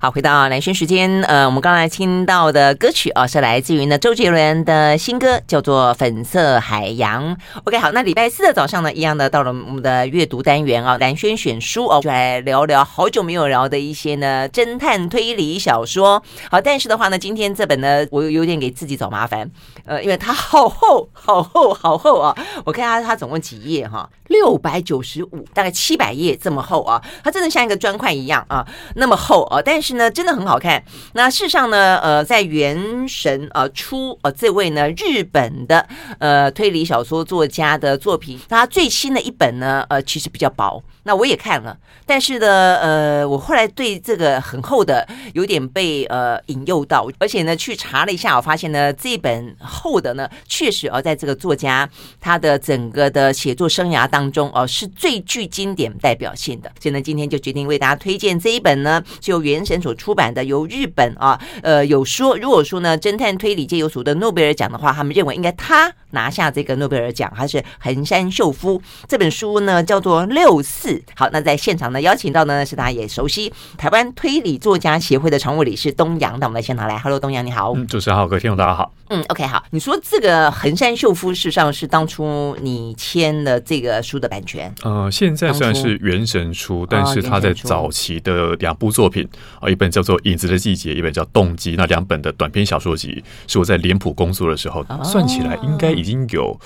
好，回到蓝轩时间，呃，我们刚才听到的歌曲啊，是来自于呢周杰伦的新歌，叫做《粉色海洋》。OK，好，那礼拜四的早上呢，一样的到了我们的阅读单元啊，蓝轩选书哦，就来聊聊好久没有聊的一些呢侦探推理小说。好，但是的话呢，今天这本呢，我有点给自己找麻烦，呃，因为它好厚，好厚，好厚啊！我看它它总共几页哈，六百九十五，大概七百页这么厚啊，它真的像一个砖块一样啊，那么厚啊，但是。是呢，真的很好看。那事实上呢，呃，在原神呃出呃这位呢日本的呃推理小说作家的作品，他最新的一本呢，呃，其实比较薄。那我也看了，但是呢，呃，我后来对这个很厚的有点被呃引诱到，而且呢，去查了一下，我发现呢，这一本厚的呢，确实哦，在这个作家他的整个的写作生涯当中哦，是最具经典代表性的。所以呢，今天就决定为大家推荐这一本呢，就原神所出版的，由日本啊，呃，有说，如果说呢，侦探推理界有所谓的诺贝尔奖的话，他们认为应该他拿下这个诺贝尔奖，还是横山秀夫。这本书呢，叫做《六四》。好，那在现场呢，邀请到呢是大家也熟悉台湾推理作家协会的常务理事东阳，那我们来现场来，Hello，东阳你好，嗯，主持人好，各位听众大家好，嗯，OK，好，你说这个横山秀夫事实上是当初你签了这个书的版权，呃，现在虽然是原神出，但是他在早期的两部作品啊，哦、一本叫做《影子的季节》，一本叫《动机》，那两本的短篇小说集是我在脸谱工作的时候，哦、算起来应该已经有。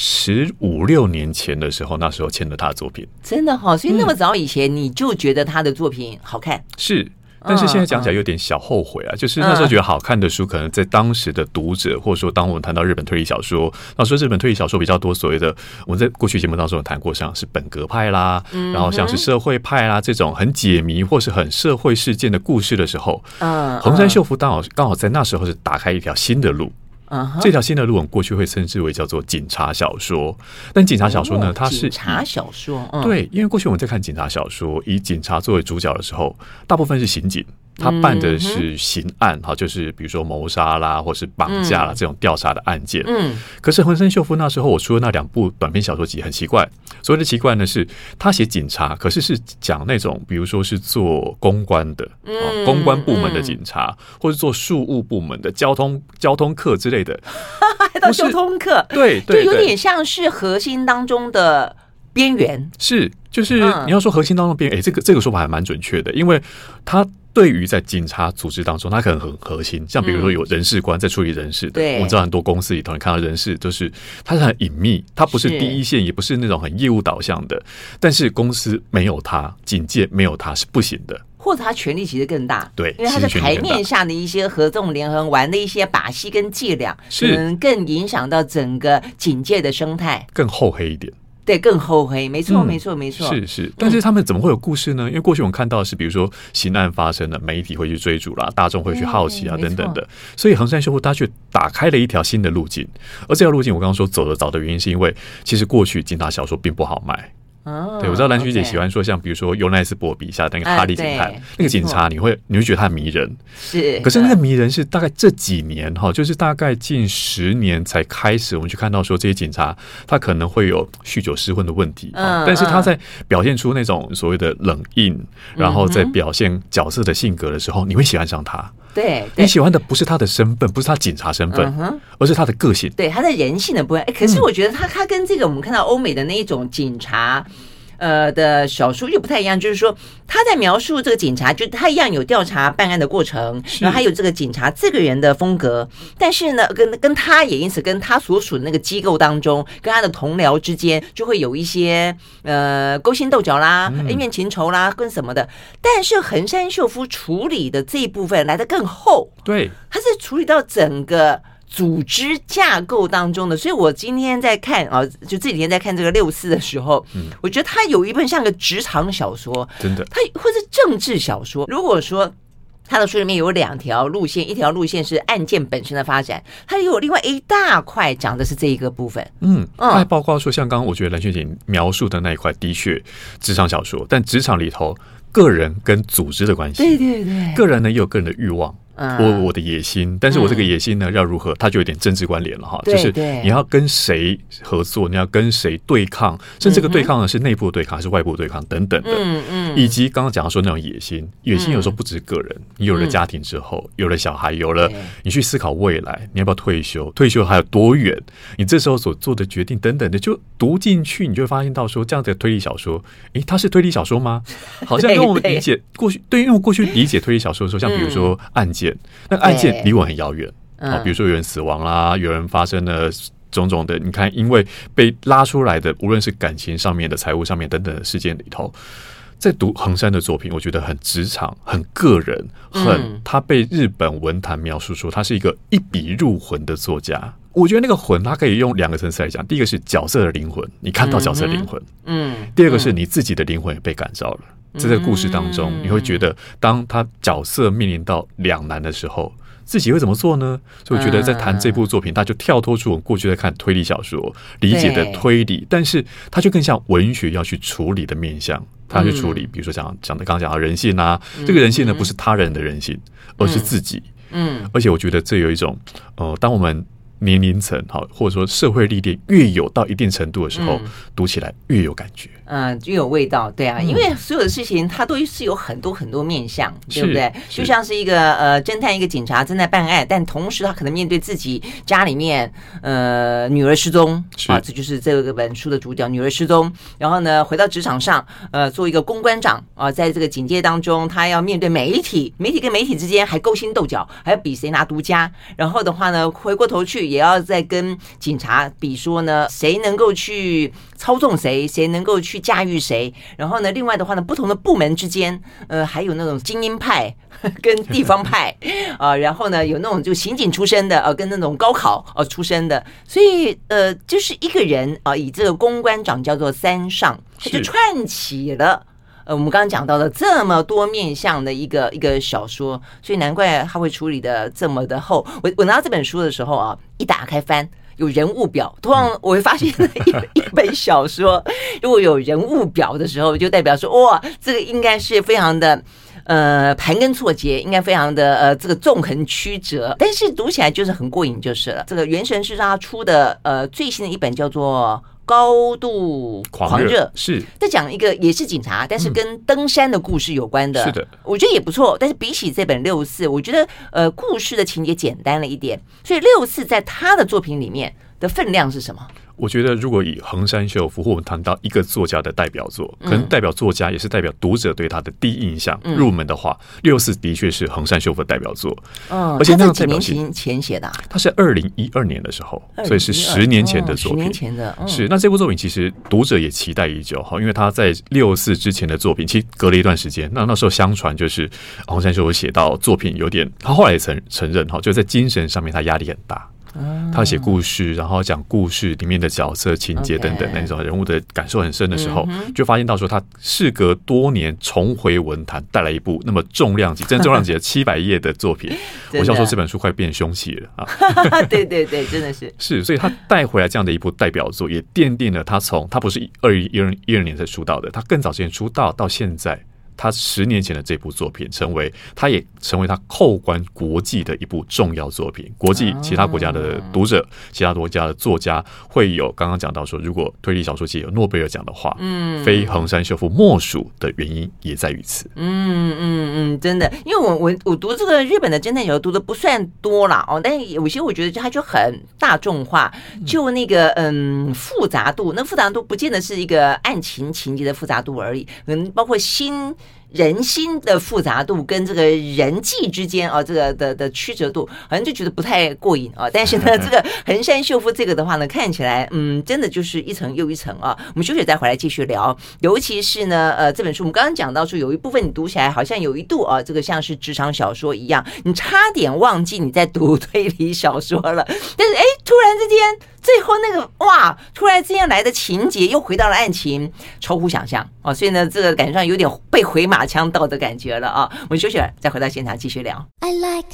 十五六年前的时候，那时候签了他的作品，真的哈，所以那么早以前你就觉得他的作品好看？嗯、是，但是现在讲起来有点小后悔啊。就是那时候觉得好看的书，可能在当时的读者，或者说当我们谈到日本推理小说，那说日本推理小说比较多，所谓的我们在过去节目当中有谈过，像是本格派啦，然后像是社会派啦这种很解谜或是很社会事件的故事的时候，嗯，横山秀夫刚好刚好在那时候是打开一条新的路。Uh huh. 这条新的路，我们过去会称之为叫做警察小说。但警察小说呢，oh, 它是警察小说。嗯、对，因为过去我们在看警察小说，以警察作为主角的时候，大部分是刑警。他办的是刑案，哈，就是比如说谋杀啦，或是绑架啦这种调查的案件。嗯，可是横山秀夫那时候我出的那两部短篇小说集很奇怪，所谓的奇怪呢是，他写警察，可是是讲那种比如说是做公关的，嗯，公关部门的警察，或是做庶务部门的交通交通课之类的，还 到交通课，对，就有点像是核心当中的边缘，是，就是你要说核心当中边缘，哎，这个这个说法还蛮准确的，因为他。对于在警察组织当中，他可能很核心，像比如说有人事官在处理人事的，嗯、我们知道很多公司里头，你看到人事就是他是很隐秘，他不是第一线，也不是那种很业务导向的。但是公司没有他，警戒没有他是不行的，或者他权力其实更大，对，因为他在台面下的一些合纵连横玩的一些把戏跟伎俩，是可能更影响到整个警戒的生态，更厚黑一点。对，更后黑，没错，没错，没错，是是。但是他们怎么会有故事呢？因为过去我们看到的是，比如说刑案发生了，媒体会去追逐啦，大众会去好奇啊，等等的。所以横山修复，它却打开了一条新的路径，而这条路径我刚刚说走得早的原因，是因为其实过去警察小说并不好卖。对，我知道蓝学姐喜欢说，像比如说尤奈斯伯笔下那个哈利警探，那个警察，你会你会觉得他很迷人，是。可是那个迷人是大概这几年哈，就是大概近十年才开始，我们去看到说这些警察他可能会有酗酒失婚的问题，但是他在表现出那种所谓的冷硬，然后在表现角色的性格的时候，你会喜欢上他。对，你喜欢的不是他的身份，不是他警察身份，而是他的个性。对，他的人性的部分。哎，可是我觉得他他跟这个我们看到欧美的那一种警察。呃的小说又不太一样，就是说他在描述这个警察，就他一样有调查办案的过程，然后还有这个警察这个人的风格，但是呢，跟跟他也因此跟他所属的那个机构当中，跟他的同僚之间就会有一些呃勾心斗角啦、恩怨情仇啦，跟什么的。但是横山秀夫处理的这一部分来的更厚，对，他是处理到整个。组织架构当中的，所以我今天在看啊，就这几天在看这个六四的时候，嗯，我觉得它有一本像个职场小说，真的，它或是政治小说。如果说他的书里面有两条路线，一条路线是案件本身的发展，它有另外一大块讲的是这一个部分，嗯，嗯，还包括说像刚刚我觉得蓝雪姐描述的那一块，的确职场小说，但职场里头个人跟组织的关系，对对对，个人呢也有个人的欲望。我我的野心，但是我这个野心呢，要如何？它就有点政治关联了哈。就是你要跟谁合作，你要跟谁对抗，甚至这个对抗呢是内部对抗还是外部对抗等等的。嗯嗯。以及刚刚讲到说那种野心，野心有时候不只是个人，你有了家庭之后，有了小孩，有了你去思考未来，你要不要退休？退休还有多远？你这时候所做的决定等等的，就读进去，你就会发现到说，这样的推理小说，诶，它是推理小说吗？好像跟我们理解过去，对，因为我过去理解推理小说的时候，像比如说案件。那案件离我很遥远啊，比如说有人死亡啦，有人发生了种种的，你看，因为被拉出来的，无论是感情上面的、财务上面等等的事件里头，在读横山的作品，我觉得很职场、很个人、很他被日本文坛描述说他是一个一笔入魂的作家。我觉得那个魂，它可以用两个层次来讲，第一个是角色的灵魂，你看到角色的灵魂，嗯，第二个是你自己的灵魂也被感召了。在这个故事当中，你会觉得，当他角色面临到两难的时候，自己会怎么做呢？所以我觉得，在谈这部作品，他就跳脱出我们过去在看推理小说理解的推理，但是他就更像文学要去处理的面向，他去处理，比如说讲讲的刚刚讲的人性啊，这个人性呢，不是他人的人性，而是自己。嗯，而且我觉得这有一种，呃，当我们。年龄层好，或者说社会历练越有到一定程度的时候，嗯、读起来越有感觉，嗯，越有味道，对啊，嗯、因为所有的事情它都是有很多很多面向，对不对？就像是一个呃侦探，一个警察正在办案，但同时他可能面对自己家里面呃女儿失踪啊，这就是这个本书的主角，女儿失踪，然后呢回到职场上，呃，做一个公关长啊，在这个警戒当中，他要面对媒体，媒体跟媒体之间还勾心斗角，还要比谁拿独家，然后的话呢，回过头去。也要再跟警察比说呢，谁能够去操纵谁，谁能够去驾驭谁。然后呢，另外的话呢，不同的部门之间，呃，还有那种精英派 跟地方派 啊、呃，然后呢，有那种就刑警出身的，呃，跟那种高考呃出身的。所以呃，就是一个人啊、呃，以这个公关长叫做三上，他就串起了。呃，我们刚刚讲到了这么多面向的一个一个小说，所以难怪他会处理的这么的厚。我我拿到这本书的时候啊，一打开翻有人物表，通常我会发现一 一本小说如果有人物表的时候，就代表说哇，这个应该是非常的呃盘根错节，应该非常的呃这个纵横曲折，但是读起来就是很过瘾就是了。这个原神是他出的呃最新的一本叫做。高度狂热是在讲一个也是警察，但是跟登山的故事有关的。是的，我觉得也不错。但是比起这本六四，我觉得呃故事的情节简单了一点。所以六四在他的作品里面的分量是什么？我觉得，如果以横山秀夫或我们谈到一个作家的代表作，可能代表作家也是代表读者对他的第一印象入门的话，六四的确是横山秀夫的代表作。嗯，而且那几年前前写的，他是二零一二年的时候，所以是十年前的作品。十年前的，是那这部作品其实读者也期待已久哈，因为他在六四之前的作品，其实隔了一段时间。那那时候相传就是横山秀夫写到作品有点，他后来也承承认哈，就在精神上面他压力很大。他写故事，然后讲故事里面的角色情节等等那种人物的感受很深的时候，就发现到说他事隔多年重回文坛，带来一部那么重量级、真重量级的 七百页的作品。我想说这本书快变凶器了 啊！对对对，真的是 是，所以他带回来这样的一部代表作，也奠定了他从他不是二零一二一二年才出道的，他更早之前出道到现在。他十年前的这部作品，成为他也成为他扣关国际的一部重要作品。国际其他国家的读者，其他国家的作家会有刚刚讲到说，如果推理小说界有诺贝尔奖的话，嗯，非横山秀夫莫属的原因也在于此。嗯嗯嗯，真的，因为我我我读这个日本的侦探小说读的不算多啦哦，但是有些我觉得它就很大众化，就那个嗯复杂度，那复杂度不见得是一个案情情节的复杂度而已，可能包括心。人心的复杂度跟这个人际之间啊，这个的的曲折度，好像就觉得不太过瘾啊。但是呢，这个横山秀夫这个的话呢，看起来嗯，真的就是一层又一层啊。我们休息再回来继续聊。尤其是呢，呃，这本书我们刚刚讲到说，有一部分你读起来好像有一度啊，这个像是职场小说一样，你差点忘记你在读推理小说了。但是哎，突然之间。最后那个哇，突然之间来的情节又回到了案情，超乎想象哦！所以呢，这个感觉上有点被回马枪到的感觉了啊！我们休息了，再回到现场继续聊。I like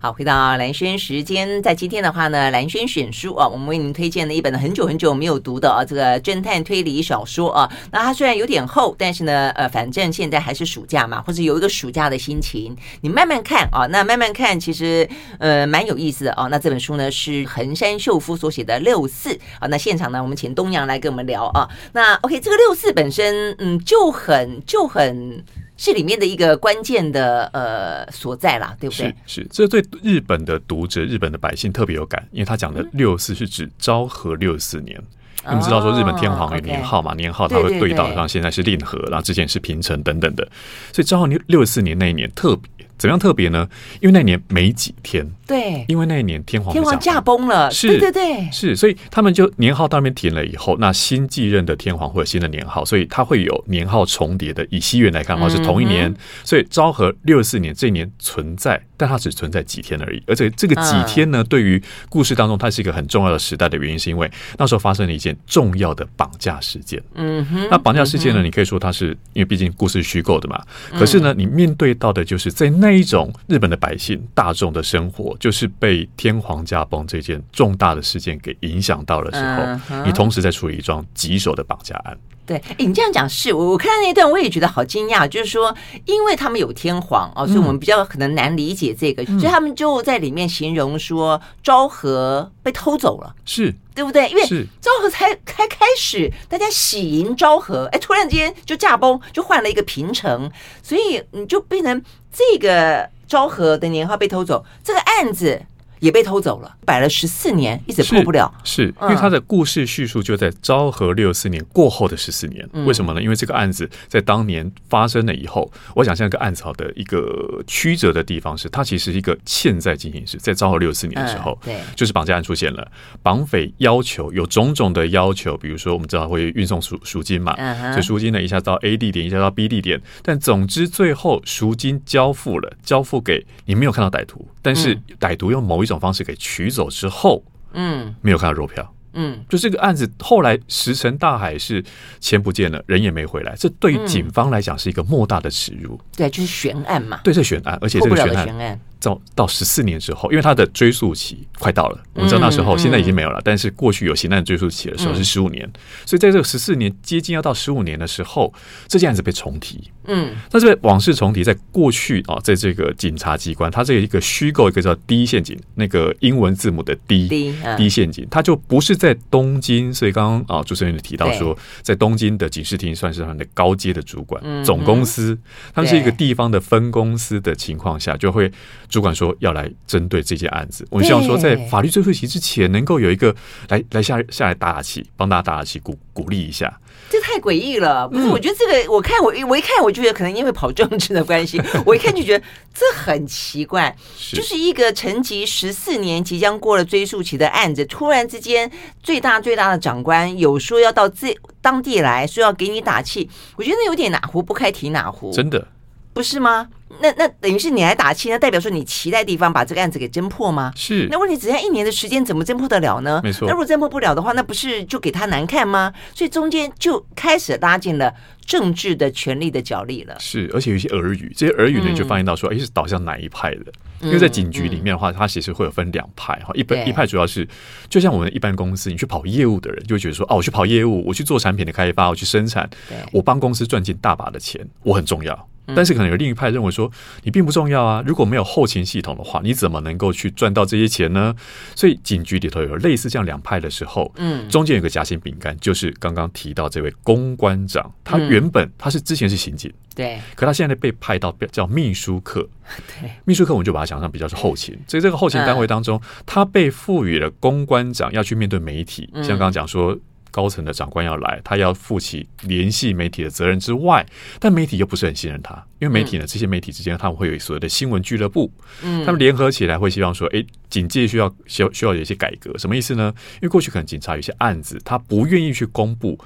好，回到蓝轩时间，在今天的话呢，蓝轩选书啊，我们为您推荐了一本很久很久没有读的啊，这个侦探推理小说啊。那它虽然有点厚，但是呢，呃，反正现在还是暑假嘛，或者有一个暑假的心情，你慢慢看啊。那慢慢看，其实呃蛮有意思的哦。那这本书呢是横山秀夫所写的《六四》啊。那现场呢，我们请东阳来跟我们聊啊。那 OK，这个六四本身嗯就很就很。是里面的一个关键的呃所在啦，对不对？是是，这对日本的读者、日本的百姓特别有感，因为他讲的六四是指昭和六四年。你们知道说日本天皇有年号嘛？年号它会对到，像现在是令和，然后之前是平成等等的，所以昭和六六四年那一年特别。怎么样特别呢？因为那年没几天，对，因为那一年天皇天皇驾崩了，是，对对对，是，所以他们就年号到那边停了以后，那新继任的天皇会有新的年号，所以他会有年号重叠的。以西元来看的话是同一年，嗯、所以昭和六四年这一年存在，但它只存在几天而已。而且这个几天呢，嗯、对于故事当中它是一个很重要的时代的原因，是因为那时候发生了一件重要的绑架事件。嗯哼，那绑架事件呢，你可以说它是因为毕竟故事是虚构的嘛，可是呢，你面对到的就是在那。那一种日本的百姓大众的生活，就是被天皇驾崩这件重大的事件给影响到的时候，你同时在处理一桩棘手的绑架案。对，哎，你这样讲是我我看到那一段我也觉得好惊讶，就是说，因为他们有天皇哦，所以我们比较可能难理解这个，所以他们就在里面形容说昭和被偷走了，是对不对？因为昭和才才开始大家喜迎昭和，哎，突然间就驾崩，就换了一个平成，所以你就变成。这个昭和的年号被偷走，这个案子也被偷走了，摆了十四年，一直破不了。是，是因为他的故事叙述就在昭和六四年过后的十四年。为什么呢？因为这个案子在当年发生了以后，我想像一个案子好的一个曲折的地方是，它其实是一个欠在进行时，在昭和六四年的时候，对，就是绑架案出现了，绑匪要求有种种的要求，比如说我们知道会运送赎赎金嘛，所以赎金呢一下到 A 地点，一下到 B 地点，但总之最后赎金交付了，交付给你没有看到歹徒，但是歹徒用某一。这种方式给取走之后，嗯，没有看到肉票，嗯，就这个案子后来石沉大海，是钱不见了，人也没回来，这对于警方来讲是一个莫大的耻辱。对，就是悬案嘛，对，是悬案，而且这个悬案。到到十四年之后，因为他的追诉期快到了，我们知道那时候现在已经没有了，但是过去有刑案追诉期的时候是十五年，所以在这个十四年接近要到十五年的时候，这件案子被重提。嗯，但是往事重提，在过去啊，在这个警察机关，它这一个虚构一个叫 D 陷阱，那个英文字母的 D D 陷阱，它就不是在东京，所以刚刚啊主持人也提到说，在东京的警视厅算是他们的高阶的主管总公司，他们是一个地方的分公司的情况下就会。主管说要来针对这件案子，我们希望说在法律追诉期之前，能够有一个来来下下来打打气，帮大家打打气，鼓鼓励一下。这太诡异了，不是？我觉得这个，我看我我一看，我就觉得可能因为跑政治的关系，我一看就觉得这很奇怪，就是一个沉寂十四年、即将过了追诉期的案子，突然之间最大最大的长官有说要到这当地来说要给你打气，我觉得有点哪壶不开提哪壶，真的。不是吗？那那等于是你来打气，那代表说你期待地方把这个案子给侦破吗？是。那问题只剩一年的时间，怎么侦破得了呢？没错。那如果侦破不了的话，那不是就给他难看吗？所以中间就开始拉进了政治的权力的角力了。是，而且有一些耳语，这些耳语呢就发现到说，哎、嗯，是导向哪一派的？因为在警局里面的话，它其实会有分两派哈，一派一派主要是，就像我们一般公司，你去跑业务的人就会觉得说，哦，我去跑业务，我去做产品的开发，我去生产，我帮公司赚进大把的钱，我很重要。但是可能有另一派认为说，你并不重要啊！如果没有后勤系统的话，你怎么能够去赚到这些钱呢？所以警局里头有类似这样两派的时候，嗯，中间有个夹心饼干，就是刚刚提到这位公关长，他原本他是之前是刑警，对，可他现在被派到叫秘书课，对，秘书课我们就把它想象比较是后勤，所以这个后勤单位当中，他被赋予了公关长要去面对媒体，像刚刚讲说。高层的长官要来，他要负起联系媒体的责任之外，但媒体又不是很信任他，因为媒体呢，这些媒体之间他们会有所谓的新闻俱乐部，嗯，他们联合起来会希望说，哎，警界需要需要需要有一些改革，什么意思呢？因为过去可能警察有些案子，他不愿意去公布。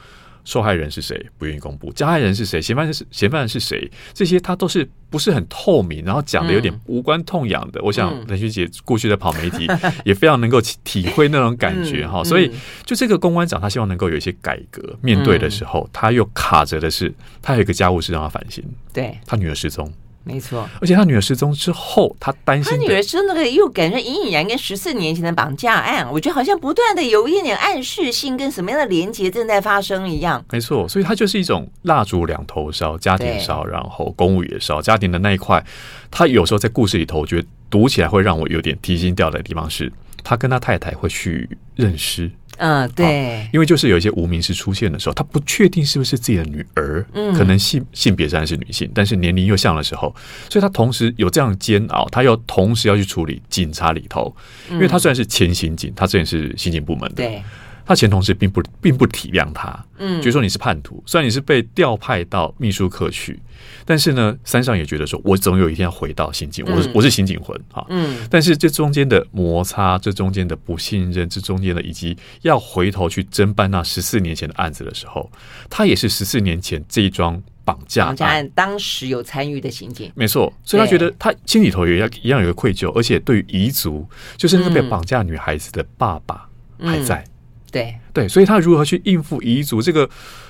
受害人是谁？不愿意公布。加害人是谁？嫌犯是嫌犯是谁？这些他都是不是很透明，然后讲的有点无关痛痒的。嗯、我想雷雪姐过去在跑媒体，也非常能够体会那种感觉哈。嗯、所以，就这个公关长，他希望能够有一些改革。面对的时候，他又卡着的是，他有一个家务事让他烦心。对，他女儿失踪。没错。而且他女儿失踪之后，他担心他女儿失踪那个又感觉隐隐然跟十四年前的绑架案，我觉得好像不断的有一点点暗示性，跟什么样的连结正在发生一样。没错，所以他就是一种蜡烛两头烧，家庭烧，然后公务也烧。家庭的那一块，他有时候在故事里头，我觉得读起来会让我有点提心吊胆的地方是，他跟他太太会去认尸。嗯，对，因为就是有一些无名氏出现的时候，他不确定是不是自己的女儿，嗯，可能性性别上是女性，但是年龄又像的时候，所以他同时有这样煎熬，他要同时要去处理警察里头，因为他虽然是前刑警，他虽然是刑警部门的，对。他前同事并不并不体谅他，嗯，觉得说你是叛徒，虽然你是被调派到秘书科去，但是呢，三上也觉得说，我总有一天要回到刑警，我是我是刑警魂啊，嗯，但是这中间的摩擦，这中间的不信任，这中间的以及要回头去侦办那十四年前的案子的时候，他也是十四年前这一桩绑架绑架案当时有参与的刑警，没错，所以他觉得他心里头也要一样有个愧疚，而且对于彝族，就是那个被绑架女孩子的爸爸还在。对对，所以他如何去应付彝族？这个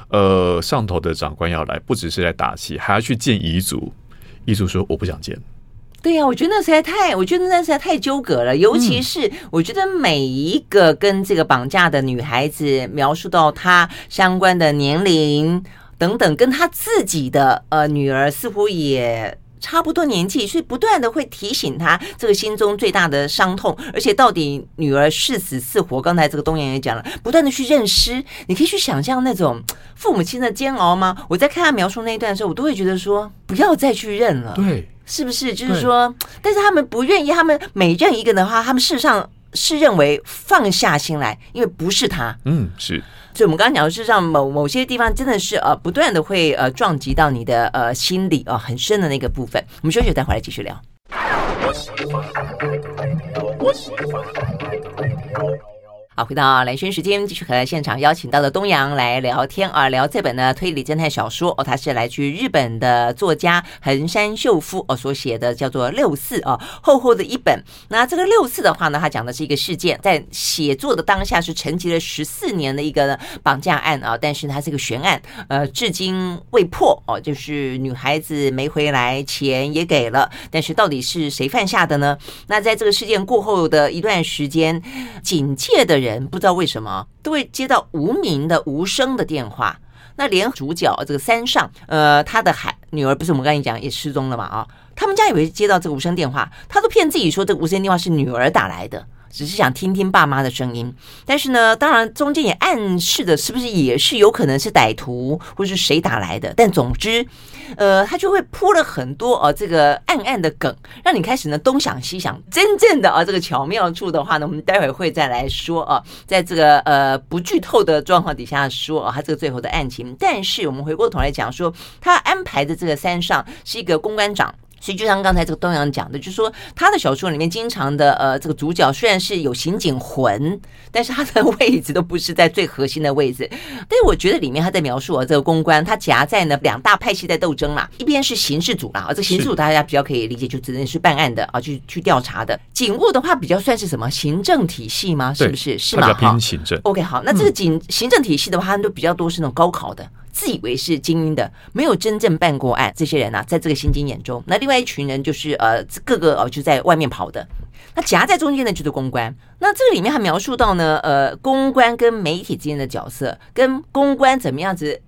呃，上头的长官要来，不只是来打气，还要去见彝族。彝族说：“我不想见。”对呀、啊，我觉得那实在太，我觉得那实在太纠葛了。尤其是我觉得每一个跟这个绑架的女孩子描述到她相关的年龄等等，跟她自己的呃女儿似乎也。差不多年纪，所以不断的会提醒他这个心中最大的伤痛，而且到底女儿是死是活？刚才这个东阳也讲了，不断的去认尸，你可以去想象那种父母亲的煎熬吗？我在看他描述那一段的时候，我都会觉得说不要再去认了，对，是不是？就是说，但是他们不愿意，他们每认一个的话，他们事实上是认为放下心来，因为不是他，嗯，是。所以，我们刚刚讲的是，让某某些地方真的是呃，不断的会呃撞击到你的呃心理啊、呃，很深的那个部分。我们休息，待会儿来继续聊。好，回到蓝轩时间，继续和现场邀请到的东阳来聊天啊，聊这本呢推理侦探小说哦，它是来自于日本的作家横山秀夫哦所写的，叫做《六四》哦，厚厚的一本。那这个六四的话呢，它讲的是一个事件，在写作的当下是沉寂了十四年的一个绑架案啊，但是它是个悬案，呃，至今未破哦，就是女孩子没回来，钱也给了，但是到底是谁犯下的呢？那在这个事件过后的一段时间，警界的。人不知道为什么都会接到无名的无声的电话，那连主角这个三上，呃，他的孩女儿不是我们刚才讲也失踪了嘛？啊，他们家以为接到这个无声电话，他都骗自己说这个无声电话是女儿打来的。只是想听听爸妈的声音，但是呢，当然中间也暗示的是不是也是有可能是歹徒或是谁打来的？但总之，呃，他就会铺了很多、呃，这个暗暗的梗，让你开始呢东想西想。真正的啊、呃，这个巧妙处的话呢，我们待会会再来说啊、在这个呃不剧透的状况底下说啊，他这个最后的案情。但是我们回过头来讲说，他安排的这个山上是一个公关长。所以就像刚才这个东阳讲的，就是说他的小说里面经常的呃，这个主角虽然是有刑警魂，但是他的 位置都不是在最核心的位置。但是我觉得里面他在描述啊，这个公关他夹在呢两大派系在斗争嘛，一边是刑事组啦，啊，这个刑事组大家比较可以理解，就只能是办案的啊，去去调查的。警务的话比较算是什么行政体系吗？是不是？是吗？偏行政。OK，好，那这个警行政体系的话，他们都比较多是那种高考的。自以为是精英的，没有真正办过案，这些人呢、啊，在这个刑警眼中，那另外一群人就是呃，各个哦就在外面跑的，那夹在中间的就是公关。那这个里面还描述到呢，呃，公关跟媒体之间的角色，跟公关怎么样子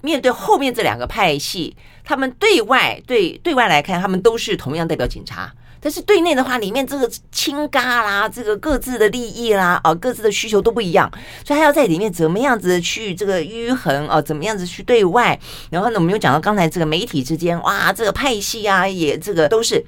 面对后面这两个派系，他们对外对对外来看，他们都是同样代表警察。但是对内的话，里面这个清嘎啦，这个各自的利益啦，啊，各自的需求都不一样，所以他要在里面怎么样子去这个迂衡啊，怎么样子去对外。然后呢，我们又讲到刚才这个媒体之间，哇，这个派系啊，也这个都是。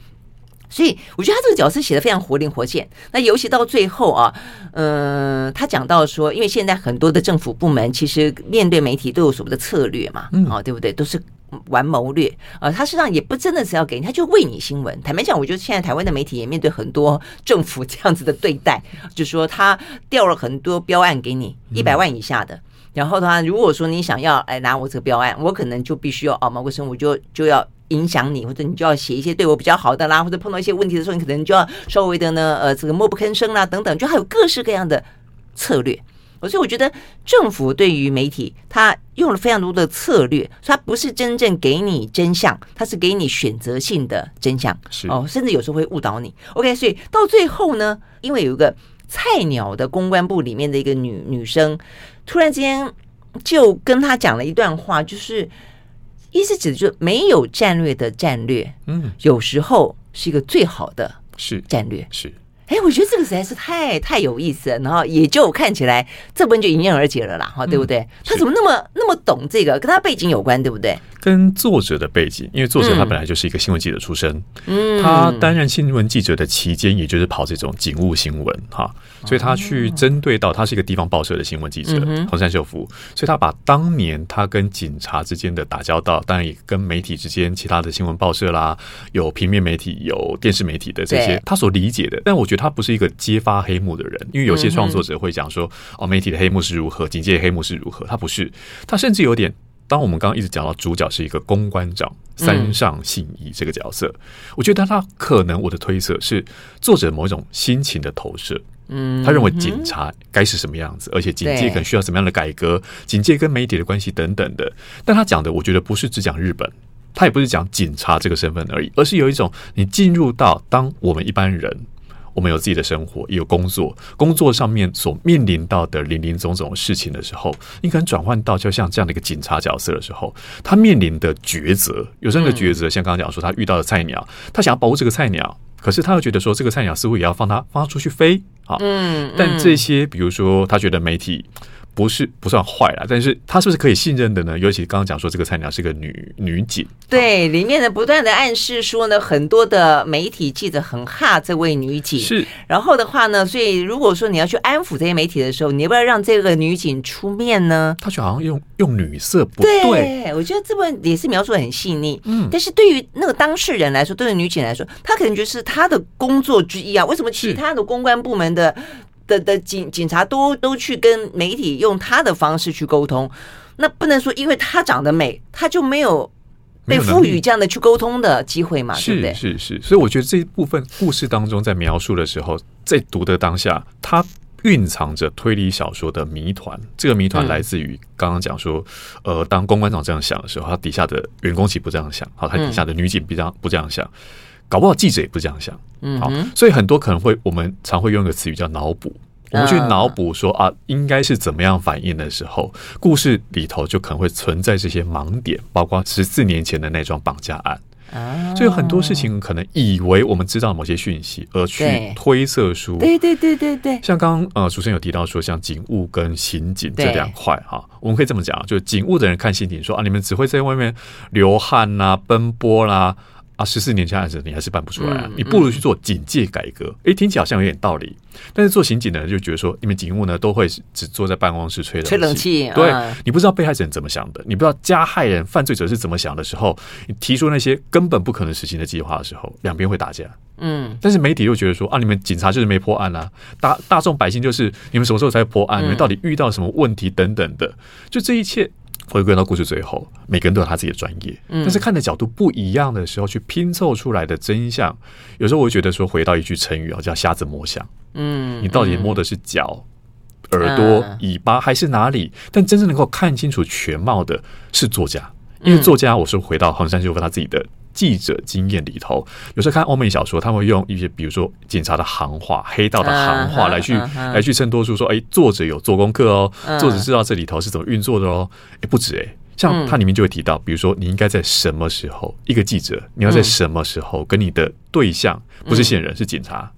所以我觉得他这个角色写的非常活灵活现。那尤其到最后啊，嗯、呃，他讲到说，因为现在很多的政府部门其实面对媒体都有所谓的策略嘛，嗯，啊，对不对？都是。玩谋略啊，他实际上也不真的是要给你，他就喂你新闻。坦白讲，我觉得现在台湾的媒体也面对很多政府这样子的对待，就是说他调了很多标案给你一百万以下的，然后的话，如果说你想要来拿我这个标案，我可能就必须要啊，某个生我就就要影响你，或者你就要写一些对我比较好的啦，或者碰到一些问题的时候，你可能就要稍微的呢，呃，这个默不吭声啦，等等，就还有各式各样的策略。所以我觉得政府对于媒体，他用了非常多的策略，所以他不是真正给你真相，他是给你选择性的真相，是哦，甚至有时候会误导你。OK，所以到最后呢，因为有一个菜鸟的公关部里面的一个女女生，突然之间就跟他讲了一段话，就是意思指的就是没有战略的战略，嗯，有时候是一个最好的是战略，是。哎，我觉得这个实在是太太有意思了，然后也就看起来这本就迎刃而解了啦，哈，对不对？嗯、他怎么那么那么懂这个？跟他背景有关，对不对？跟作者的背景，因为作者他本来就是一个新闻记者出身，嗯，他担任新闻记者的期间，也就是跑这种警务新闻，哈，所以他去针对到他是一个地方报社的新闻记者，红山秀夫，所以他把当年他跟警察之间的打交道，当然也跟媒体之间其他的新闻报社啦，有平面媒体、有电视媒体的这些，他所理解的，但我觉得。他不是一个揭发黑幕的人，因为有些创作者会讲说，哦，媒体的黑幕是如何，警戒黑幕是如何。他不是，他甚至有点。当我们刚刚一直讲到主角是一个公关长三上信一这个角色，我觉得他可能我的推测是作者某一种心情的投射。嗯，他认为警察该是什么样子，而且警戒可能需要什么样的改革，警戒跟媒体的关系等等的。但他讲的，我觉得不是只讲日本，他也不是讲警察这个身份而已，而是有一种你进入到当我们一般人。我们有自己的生活，也有工作，工作上面所面临到的林林总总的事情的时候，你可能转换到就像这样的一个警察角色的时候，他面临的抉择，有这样的抉择，像刚刚讲说，他遇到的菜鸟，他想要保护这个菜鸟，可是他又觉得说，这个菜鸟似乎也要放他放他出去飞啊，嗯，但这些，比如说，他觉得媒体。不是不算坏啦，但是他是不是可以信任的呢？尤其刚刚讲说这个菜鸟是个女女警，对，里面的不断的暗示说呢，很多的媒体记者很怕这位女警，是。然后的话呢，所以如果说你要去安抚这些媒体的时候，你要不要让这个女警出面呢？他就好像用用女色不对，对，我觉得这部分也是描述的很细腻，嗯。但是对于那个当事人来说，对于女警来说，她可能就是她的工作之一啊。为什么其他的公关部门的？的的警警察都都去跟媒体用他的方式去沟通，那不能说因为他长得美，他就没有被赋予这样的去沟通的机会嘛？对不对？是是是，所以我觉得这一部分故事当中，在描述的时候，在读的当下，它蕴藏着推理小说的谜团。这个谜团来自于刚刚讲说，呃，当公关长这样想的时候，他底下的员工其实不这样想，好，他底下的女警不这样不这样想。搞不好记者也不这样想，嗯，好，所以很多可能会我们常会用一个词语叫脑补，我们去脑补说啊，应该是怎么样反应的时候，故事里头就可能会存在这些盲点，包括十四年前的那桩绑架案，所以有很多事情可能以为我们知道某些讯息，而去推测出，对对对对对，像刚刚呃主持人有提到说，像警务跟刑警这两块哈，我们可以这么讲，就警务的人看刑警说啊，你们只会在外面流汗呐、奔波啦。啊，十四年前案子你还是办不出来啊！你不如去做警戒改革。哎，听起来好像有点道理。但是做刑警的人就觉得说，你们警务呢都会只坐在办公室吹冷气。吹冷气。对，你不知道被害者人怎么想的，你不知道加害人、犯罪者是怎么想的时候，你提出那些根本不可能实行的计划的时候，两边会打架。嗯。但是媒体又觉得说啊，你们警察就是没破案啊，大大众百姓就是你们什么时候才会破案？你们到底遇到什么问题等等的？就这一切。回归到故事最后，每个人都有他自己的专业，但是看的角度不一样的时候，去拼凑出来的真相，有时候我会觉得说，回到一句成语啊，叫瞎子摸象。嗯，你到底摸的是脚、耳朵、尾巴还是哪里？但真正能够看清楚全貌的是作家，因为作家，我是回到黄山秀夫他自己的。记者经验里头，有时候看欧美小说，他们会用一些比如说警察的行话、黑道的行话来去、uh huh. 来去衬托出说，哎，作者有做功课哦，作者知道这里头是怎么运作的哦。哎，不止哎，像它里面就会提到，比如说你应该在什么时候，一个记者你要在什么时候跟你的对象不是线人是警察，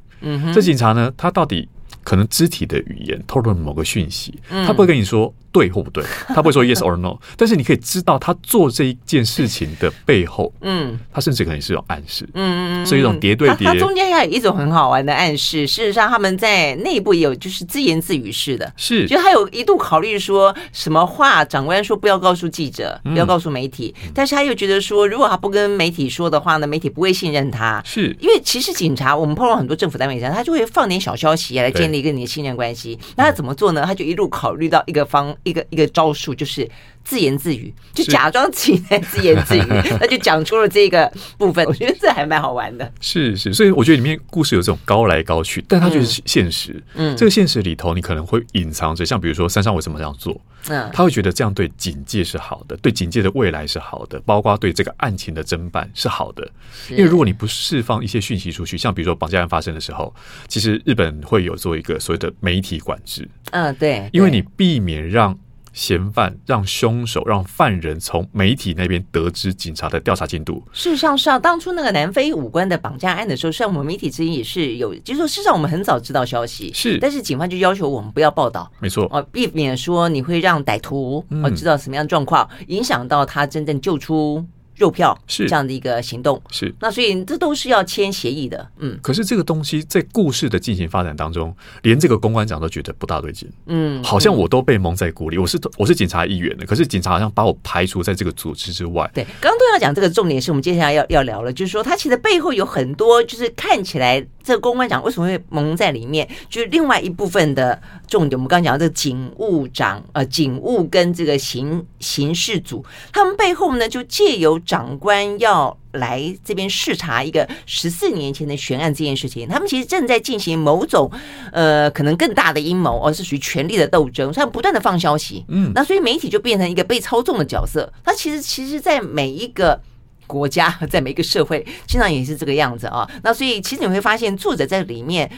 这警察呢，他到底可能肢体的语言透露了某个讯息，他不会跟你说。对或不对，他不会说 yes or no，但是你可以知道他做这一件事情的背后，嗯，他甚至可能是有暗示，嗯嗯，是一种叠对叠。他中间还有一种很好玩的暗示，事实上他们在内部也有就是自言自语式的，是，就他有一度考虑说什么话，长官说不要告诉记者，不要告诉媒体，但是他又觉得说，如果他不跟媒体说的话呢，媒体不会信任他，是因为其实警察我们碰到很多政府单位上，他就会放点小消息来建立跟你的信任关系。那他怎么做呢？他就一路考虑到一个方。一个一个招数就是自言自语，就假装自己在自言自语，他就讲出了这个部分。我觉得这还蛮好玩的。是是，所以我觉得里面故事有这种高来高去，但它就是现实。嗯，这个现实里头，你可能会隐藏着，像比如说山上为什么这样做？嗯，他会觉得这样对警戒是好的，对警戒的未来是好的，包括对这个案情的侦办是好的。因为如果你不释放一些讯息出去，像比如说绑架案发生的时候，其实日本会有做一个所谓的媒体管制。嗯，对，因为你避免让。嫌犯让凶手让犯人从媒体那边得知警察的调查进度。事实上，是啊，当初那个南非五官的绑架案的时候，像我们媒体之间也是有，就是说，事实上我们很早知道消息，是，但是警方就要求我们不要报道，没错，哦，避免说你会让歹徒哦知道什么样的状况，嗯、影响到他真正救出。肉票是这样的一个行动，是那所以这都是要签协议的，嗯。可是这个东西在故事的进行发展当中，连这个公关长都觉得不大对劲，嗯，好像我都被蒙在鼓里。我是我是警察一员的，可是警察好像把我排除在这个组织之外。对，刚刚都要讲这个重点，是我们接下来要要聊了，就是说他其实背后有很多，就是看起来这个公关长为什么会蒙在里面，就是另外一部分的重点。我们刚刚讲的这个警务长，呃，警务跟这个刑刑事组，他们背后呢就借由。长官要来这边视察一个十四年前的悬案这件事情，他们其实正在进行某种呃可能更大的阴谋，而是属于权力的斗争，他们不断的放消息，嗯，那所以媒体就变成一个被操纵的角色。他其实其实，在每一个国家，在每一个社会，经常也是这个样子啊。那所以其实你会发现，作者在里面。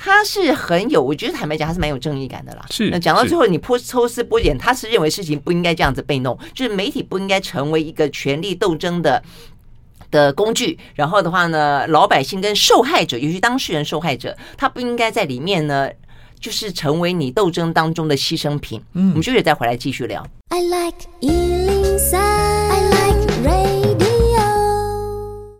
他是很有，我觉得坦白讲，他是蛮有正义感的啦。是，那讲到最后，你抽抽丝剥茧，他是认为事情不应该这样子被弄，就是媒体不应该成为一个权力斗争的的工具。然后的话呢，老百姓跟受害者，尤其当事人受害者，他不应该在里面呢，就是成为你斗争当中的牺牲品。嗯，我们休息再回来继续聊。I like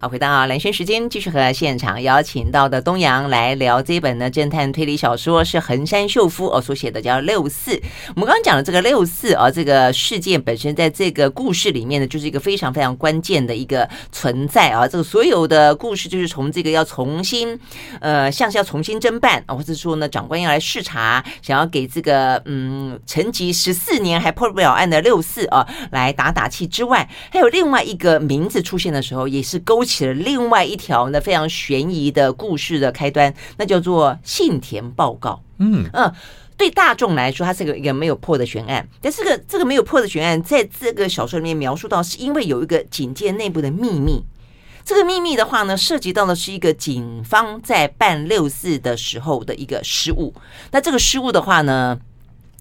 好，回到蓝轩时间，继续和现场邀请到的东阳来聊这本呢侦探推理小说，是横山秀夫哦所写的，叫《六四》。我们刚刚讲的这个六四啊，这个事件本身在这个故事里面呢，就是一个非常非常关键的一个存在啊。这个所有的故事就是从这个要重新，呃，像是要重新侦办啊，或者说呢，长官要来视察，想要给这个嗯沉寂十四年还破不了案的六四啊来打打气之外，还有另外一个名字出现的时候，也是勾。起了另外一条呢非常悬疑的故事的开端，那叫做信田报告。嗯嗯，对大众来说，它是个一个没有破的悬案。但是这个这个没有破的悬案，在这个小说里面描述到，是因为有一个警界内部的秘密。这个秘密的话呢，涉及到的是一个警方在办六四的时候的一个失误。那这个失误的话呢？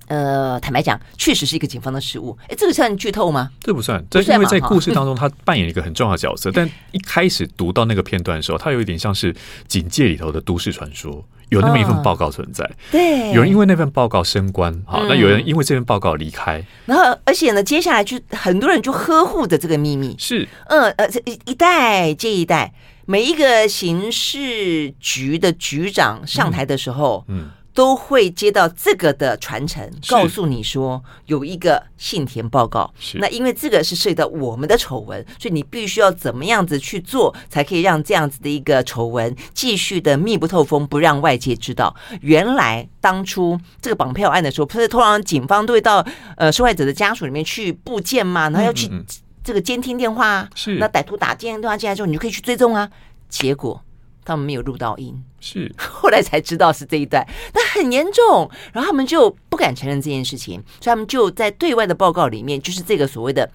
呃，坦白讲，确实是一个警方的失误。哎，这个算剧透吗？这不算，这因为在故事当中，他扮演一个很重要的角色。但一开始读到那个片段的时候，他有一点像是警界里头的都市传说，有那么一份报告存在。哦、对，有人因为那份报告升官，好、嗯，那有人因为这份报告离开。然后，而且呢，接下来就很多人就呵护着这个秘密。是，嗯呃，一一代接一代，每一个刑事局的局长上台的时候，嗯。嗯都会接到这个的传承，告诉你说有一个信田报告。是，那因为这个是涉及到我们的丑闻，所以你必须要怎么样子去做，才可以让这样子的一个丑闻继续的密不透风，不让外界知道。原来当初这个绑票案的时候，不是通常警方都会到呃受害者的家属里面去布件吗？然后要去这个监听电话，是那歹徒打监听电话进来之后，你就可以去追踪啊。结果。他们没有录到音，是。后来才知道是这一段，那很严重，然后他们就不敢承认这件事情，所以他们就在对外的报告里面，就是这个所谓的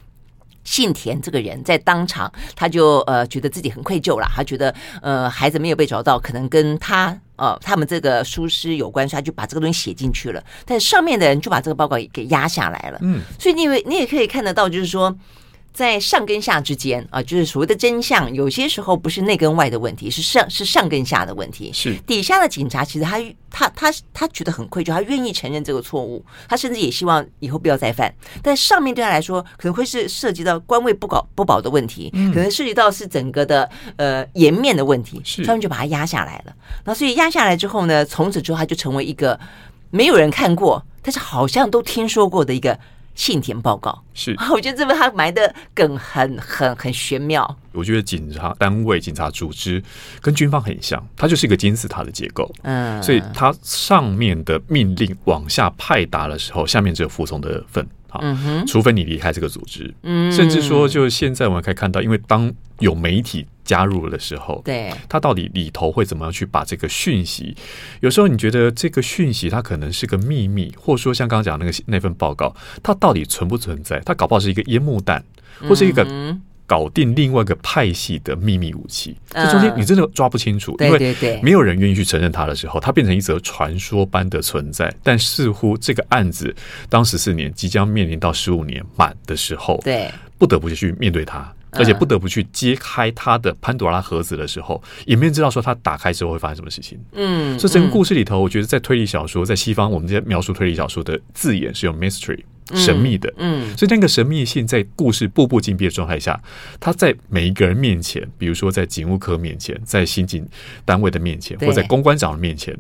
信田这个人在当场，他就呃觉得自己很愧疚了，他觉得呃孩子没有被找到，可能跟他呃他们这个疏失有关，所以他就把这个东西写进去了，但上面的人就把这个报告给压下来了，嗯，所以你以为你也可以看得到，就是说。在上跟下之间啊，就是所谓的真相，有些时候不是内跟外的问题，是上是上跟下的问题。是底下的警察，其实他他他他觉得很愧疚，他愿意承认这个错误，他甚至也希望以后不要再犯。但上面对他来说，可能会是涉及到官位不保不保的问题，可能涉及到是整个的呃颜面的问题，他们就把他压下来了。那所以压下来之后呢，从此之后他就成为一个没有人看过，但是好像都听说过的一个。信田报告是，我觉得这边他埋的梗很很很玄妙。我觉得警察单位、警察组织跟军方很像，它就是一个金字塔的结构。嗯，所以它上面的命令往下派达的时候，下面只有服从的份。啊，除非你离开这个组织，嗯，甚至说，就现在我们可以看到，因为当有媒体加入了的时候，对，他到底里头会怎么样去把这个讯息？有时候你觉得这个讯息它可能是个秘密，或者说像刚刚讲那个那份报告，它到底存不存在？它搞不好是一个烟幕弹，或是一个。搞定另外一个派系的秘密武器，这中间你真的抓不清楚，因为没有人愿意去承认它的时候，它变成一则传说般的存在。但似乎这个案子当十四年即将面临到十五年满的时候，对，不得不去面对它，而且不得不去揭开它的潘多拉盒子的时候，也没人知道说它打开之后会发生什么事情。嗯，所以整个故事里头，我觉得在推理小说，在西方我们这些描述推理小说的字眼是用 mystery。神秘的，嗯，嗯，所以那个神秘性在故事步步紧逼的状态下，他在每一个人面前，比如说在警务科面前，在刑警单位的面前，或在公关长的面前，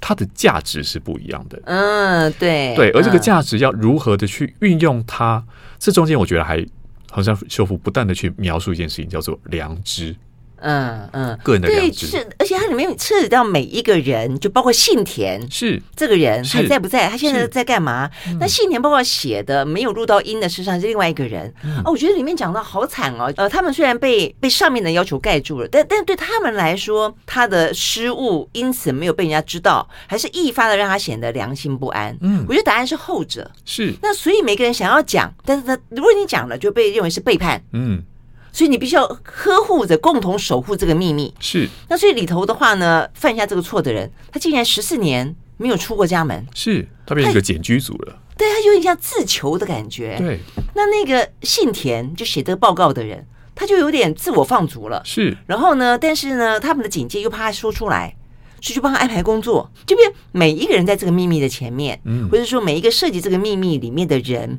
它的价值是不一样的。嗯，对，对，而这个价值要如何的去运用它，这中间我觉得还好像修复不断的去描述一件事情，叫做良知。嗯嗯，个人的良知是，而且它里面涉及到每一个人，就包括信田是这个人还在不在？他现在在干嘛？那信田包括写的没有录到音的，事实上是另外一个人。哦，我觉得里面讲到好惨哦。呃，他们虽然被被上面的要求盖住了，但但对他们来说，他的失误因此没有被人家知道，还是一发的让他显得良心不安。嗯，我觉得答案是后者。是。那所以每个人想要讲，但是他如果你讲了，就被认为是背叛。嗯。所以你必须要呵护着，共同守护这个秘密。是。那所以里头的话呢，犯下这个错的人，他竟然十四年没有出过家门。是，他变成一个茧居族了。对，他有点像自囚的感觉。对。那那个信田就写这个报告的人，他就有点自我放逐了。是。然后呢，但是呢，他们的警戒又怕他说出来，所以就帮他安排工作，就变每一个人在这个秘密的前面，嗯，或者说每一个涉及这个秘密里面的人，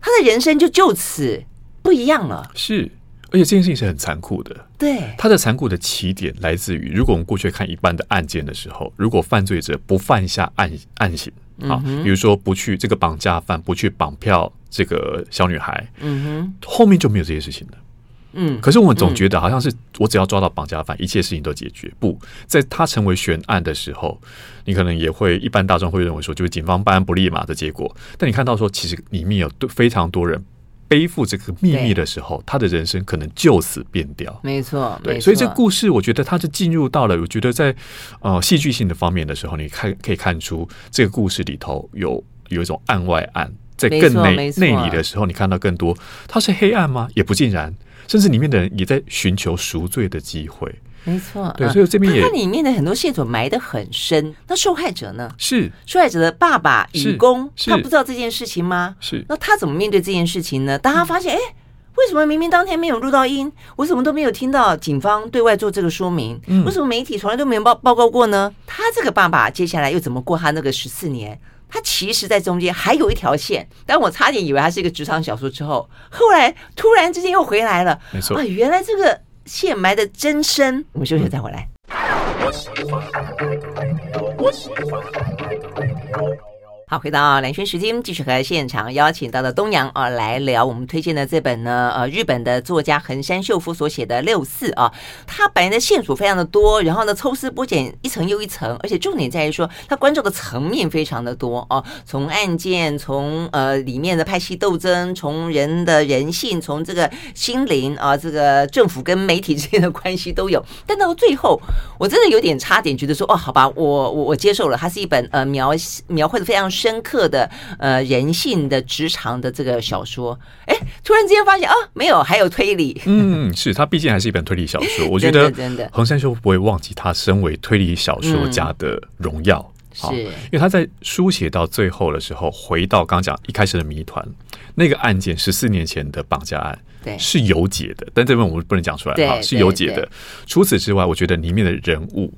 他的人生就就此不一样了。是。而且这件事情是很残酷的，对，它的残酷的起点来自于，如果我们过去看一般的案件的时候，如果犯罪者不犯下案案型啊，比如说不去这个绑架犯不去绑票这个小女孩，嗯哼，后面就没有这些事情了，嗯。可是我们总觉得好像是我只要抓到绑架犯，一切事情都解决。不在他成为悬案的时候，你可能也会一般大众会认为说，就是警方办案不力嘛的结果。但你看到说，其实里面有非常多人。背负这个秘密的时候，他的人生可能就此变掉。没错，对，所以这个故事，我觉得它是进入到了，我觉得在呃戏剧性的方面的时候，你看可以看出这个故事里头有有一种案外案，在更内内里的时候，你看到更多，它是黑暗吗？也不尽然，甚至里面的人也在寻求赎罪的机会。没错，对，所以这边也，它里面的很多线索埋得很深。那受害者呢？是受害者的爸爸宇公，他不知道这件事情吗？是。那他怎么面对这件事情呢？当他发现，哎，为什么明明当天没有录到音，我怎么都没有听到警方对外做这个说明？为什么媒体从来都没有报报告过呢？他这个爸爸接下来又怎么过他那个十四年？他其实，在中间还有一条线。但我差点以为他是一个职场小说之后，后来突然之间又回来了。没错啊，原来这个。线埋的真身，我们休息再回来。好，回到蓝轩时间，继续和现场邀请到的东阳啊来聊我们推荐的这本呢，呃，日本的作家横山秀夫所写的《六四》啊，他本来的线索非常的多，然后呢抽丝剥茧一层又一层，而且重点在于说他关注的层面非常的多哦，从案件，从呃里面的派系斗争，从人的人性，从这个心灵啊，这个政府跟媒体之间的关系都有。但到最后，我真的有点差点觉得说，哦，好吧，我我我接受了，它是一本呃描描绘的非常。深刻的呃人性的职场的这个小说，哎，突然之间发现啊，没有，还有推理。嗯，是他毕竟还是一本推理小说。我觉得真的，横山秀不会忘记他身为推理小说家的荣耀。是，因为他在书写到最后的时候，回到刚讲一开始的谜团，那个案件十四年前的绑架案，对，是有解的。但这边我们不能讲出来哈，是有解的。除此之外，我觉得里面的人物。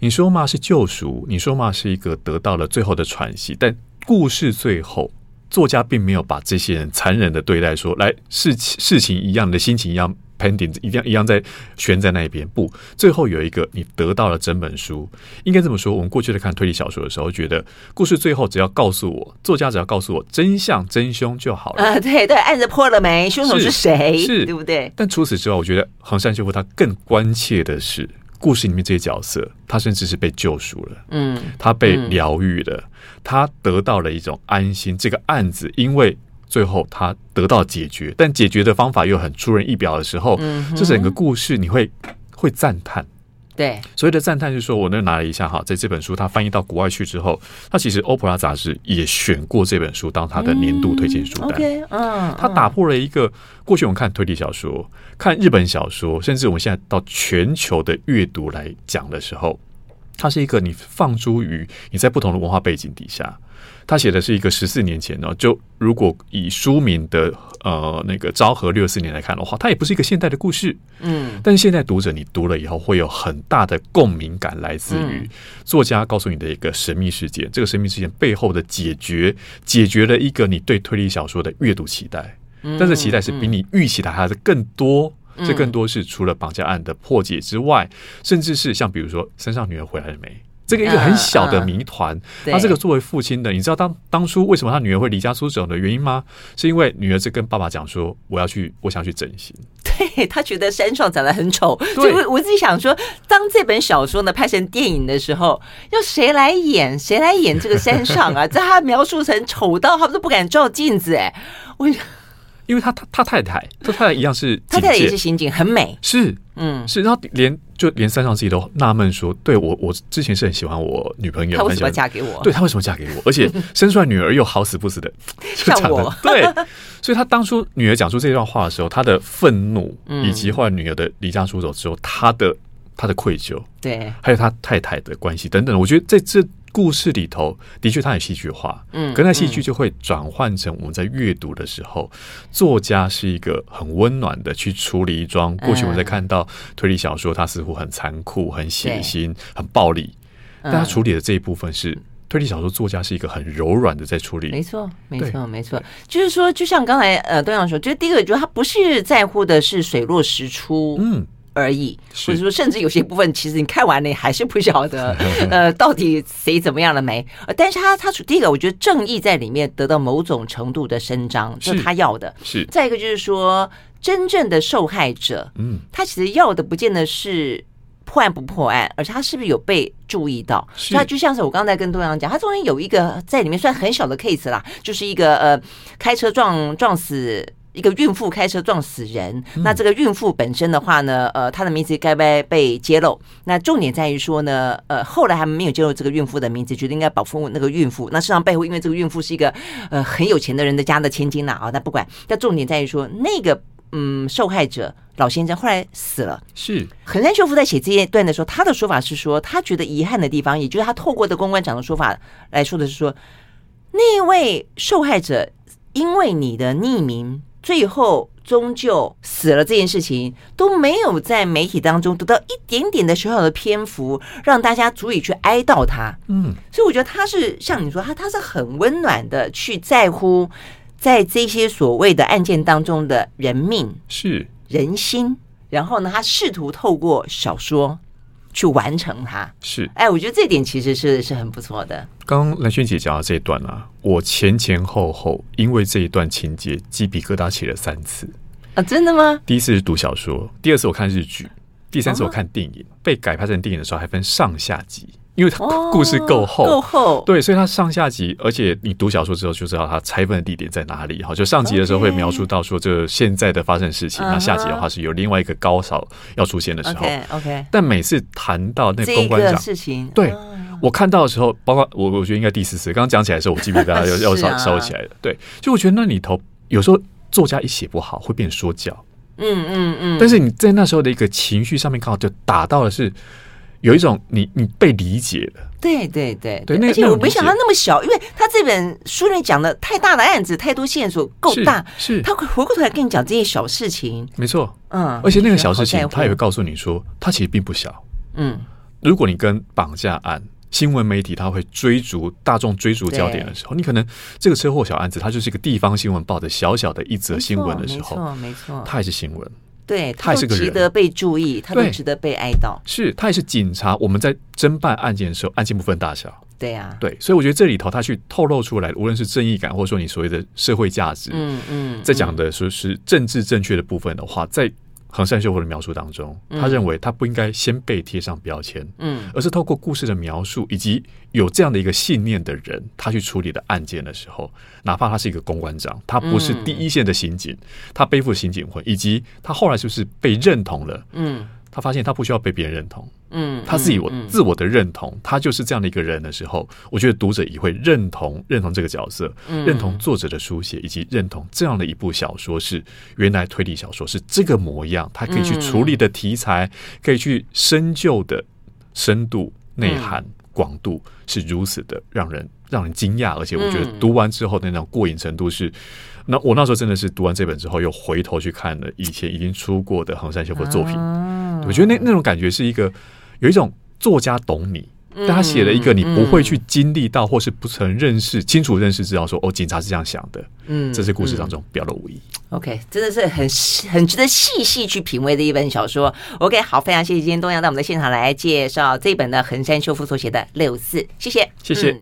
你说嘛是救赎，你说嘛是一个得到了最后的喘息，但故事最后，作家并没有把这些人残忍的对待说，说来事事情一样的心情一样 pending，一样一样在悬在那边。不，最后有一个你得到了整本书，应该这么说。我们过去在看推理小说的时候，觉得故事最后只要告诉我，作家只要告诉我真相真凶就好了。啊，对对，案子破了没？凶手是谁？是，对不对？但除此之外，我觉得横山秀夫他更关切的是。故事里面这些角色，他甚至是被救赎了，嗯，他被疗愈了，他得到了一种安心。这个案子因为最后他得到解决，但解决的方法又很出人意表的时候，嗯，这整个故事你会会赞叹。对，所谓的赞叹就是说，我那拿了一下哈，在这本书它翻译到国外去之后，它其实欧普拉杂志也选过这本书当它的年度推荐书单。嗯，它打破了一个过去我们看推理小说、看日本小说，甚至我们现在到全球的阅读来讲的时候，它是一个你放诸于你在不同的文化背景底下。他写的是一个十四年前呢，就如果以书名的呃那个昭和六四年来看的话，它也不是一个现代的故事，嗯，但是现在读者你读了以后会有很大的共鸣感，来自于作家告诉你的一个神秘事件，这个神秘事件背后的解决，解决了一个你对推理小说的阅读期待，但是期待是比你预期的还是更多，这更多是除了绑架案的破解之外，甚至是像比如说身上女儿回来了没？这个一个很小的谜团，他这个作为父亲的，你知道当当初为什么他女儿会离家出走的原因吗？是因为女儿是跟爸爸讲说，我要去，我想去整形。对，他觉得山上长得很丑，所以我我自己想说，当这本小说呢拍成电影的时候，要谁来演？谁来演这个山上啊？在他描述成丑到他们都不敢照镜子哎，我。因为他他他太太，他太太一样是，他太太也是刑警，很美，是，嗯，是，然后连就连三上自己都纳闷说，对我我之前是很喜欢我女朋友，她为什么嫁给我？对，她为什么嫁给我？而且 生出来女儿又好死不死的像我，对，所以他当初女儿讲出这段话的时候，他的愤怒，以及后来女儿的离家出走之后，他的他的愧疚，对，还有他太太的关系等等，我觉得在这。故事里头的确，它很戏剧化，嗯，可那戏剧就会转换成我们在阅读的时候，作家是一个很温暖的去处理一桩过去我们在看到推理小说，它似乎很残酷、很血腥、很暴力，但他处理的这一部分是推理小说作家是一个很柔软的在处理，没错，没错，没错，就是说，就像刚才呃，东阳说，就是第一个，就是他不是在乎的是水落石出，嗯。而已，或者说，甚至有些部分，其实你看完了，你还是不晓得，呃，到底谁怎么样了没？但是他，他第一个，我觉得正义在里面得到某种程度的伸张，是他要的。是再一个就是说，真正的受害者，嗯，他其实要的不见得是破案不破案，而且他是不是有被注意到？所以他就像是我刚才跟东阳讲，他中间有一个在里面算很小的 case 啦，就是一个呃，开车撞撞死。一个孕妇开车撞死人，那这个孕妇本身的话呢，呃，她的名字该不该被揭露？那重点在于说呢，呃，后来还没有揭露这个孕妇的名字，觉得应该保护那个孕妇。那事实上背后，因为这个孕妇是一个呃很有钱的人的家的千金呐啊，那不管。但重点在于说，那个嗯受害者老先生后来死了。是横山秀夫在写这一段的时候，他的说法是说，他觉得遗憾的地方，也就是他透过的公关长的说法来说的是说，那位受害者因为你的匿名。最后终究死了，这件事情都没有在媒体当中得到一点点的小小的篇幅，让大家足以去哀悼他。嗯，所以我觉得他是像你说，他他是很温暖的，去在乎在这些所谓的案件当中的人命是人心，然后呢，他试图透过小说。去完成它是，哎，我觉得这点其实是是很不错的。刚刚兰萱姐讲到这一段啊，我前前后后因为这一段情节鸡皮疙瘩起了三次啊！真的吗？第一次是读小说，第二次我看日剧，第三次我看电影。哦、被改拍成电影的时候还分上下集。因为它故事够厚，够厚，对，所以它上下集，而且你读小说之后就知道它拆分的地点在哪里。好，就上集的时候会描述到说这现在的发生事情，那下集的话是有另外一个高潮要出现的时候。OK，但每次谈到那个公关长事情，对我看到的时候，包括我，我觉得应该第四次刚刚讲起来的时候，我记不记得大家要 要烧烧起来的。对，就我觉得那里头有时候作家一写不好会变说教，嗯嗯嗯，但是你在那时候的一个情绪上面刚好就打到的是。有一种你你被理解了，对对对对，而且我没想到那么小，因为他这本书里讲的太大的案子，太多线索够大，是他回过头来跟你讲这些小事情，没错，嗯，而且那个小事情他也会告诉你说，他其实并不小，嗯，如果你跟绑架案新闻媒体他会追逐大众追逐焦点的时候，你可能这个车祸小案子，它就是一个地方新闻报的小小的一则新闻的时候，没错没错，它也是新闻。对，他也是个人值得被注意，他都值得被哀悼。是他也是警察，我们在侦办案件的时候，案件不分大小。对呀、啊，对，所以我觉得这里头他去透露出来，无论是正义感，或者说你所谓的社会价值，嗯嗯，在讲的说是政治正确的部分的话，在横山秀夫的描述当中，他认为他不应该先被贴上标签，嗯，而是透过故事的描述，以及有这样的一个信念的人，他去处理的案件的时候，哪怕他是一个公关长，他不是第一线的刑警，他背负刑警魂，以及他后来就是被认同了，嗯。他发现他不需要被别人认同，嗯，他自己我自我的认同，他就是这样的一个人的时候，我觉得读者也会认同认同这个角色，认同作者的书写，以及认同这样的一部小说是原来推理小说是这个模样，他可以去处理的题材，可以去深究的深度、内涵、广度是如此的让人让人惊讶，而且我觉得读完之后的那种过瘾程度是。那我那时候真的是读完这本之后，又回头去看了以前已经出过的横山秀夫的作品，我觉得那那种感觉是一个有一种作家懂你。但他写了一个你不会去经历到，或是不曾认识、清楚认识，知道说哦，警察是这样想的。嗯，这是故事当中表露无遗。OK，真的是很很值得细细去品味的一本小说。OK，好，非常谢谢今天东阳到我们的现场来介绍这本的横山秀夫所写的《六四》，谢谢，谢谢。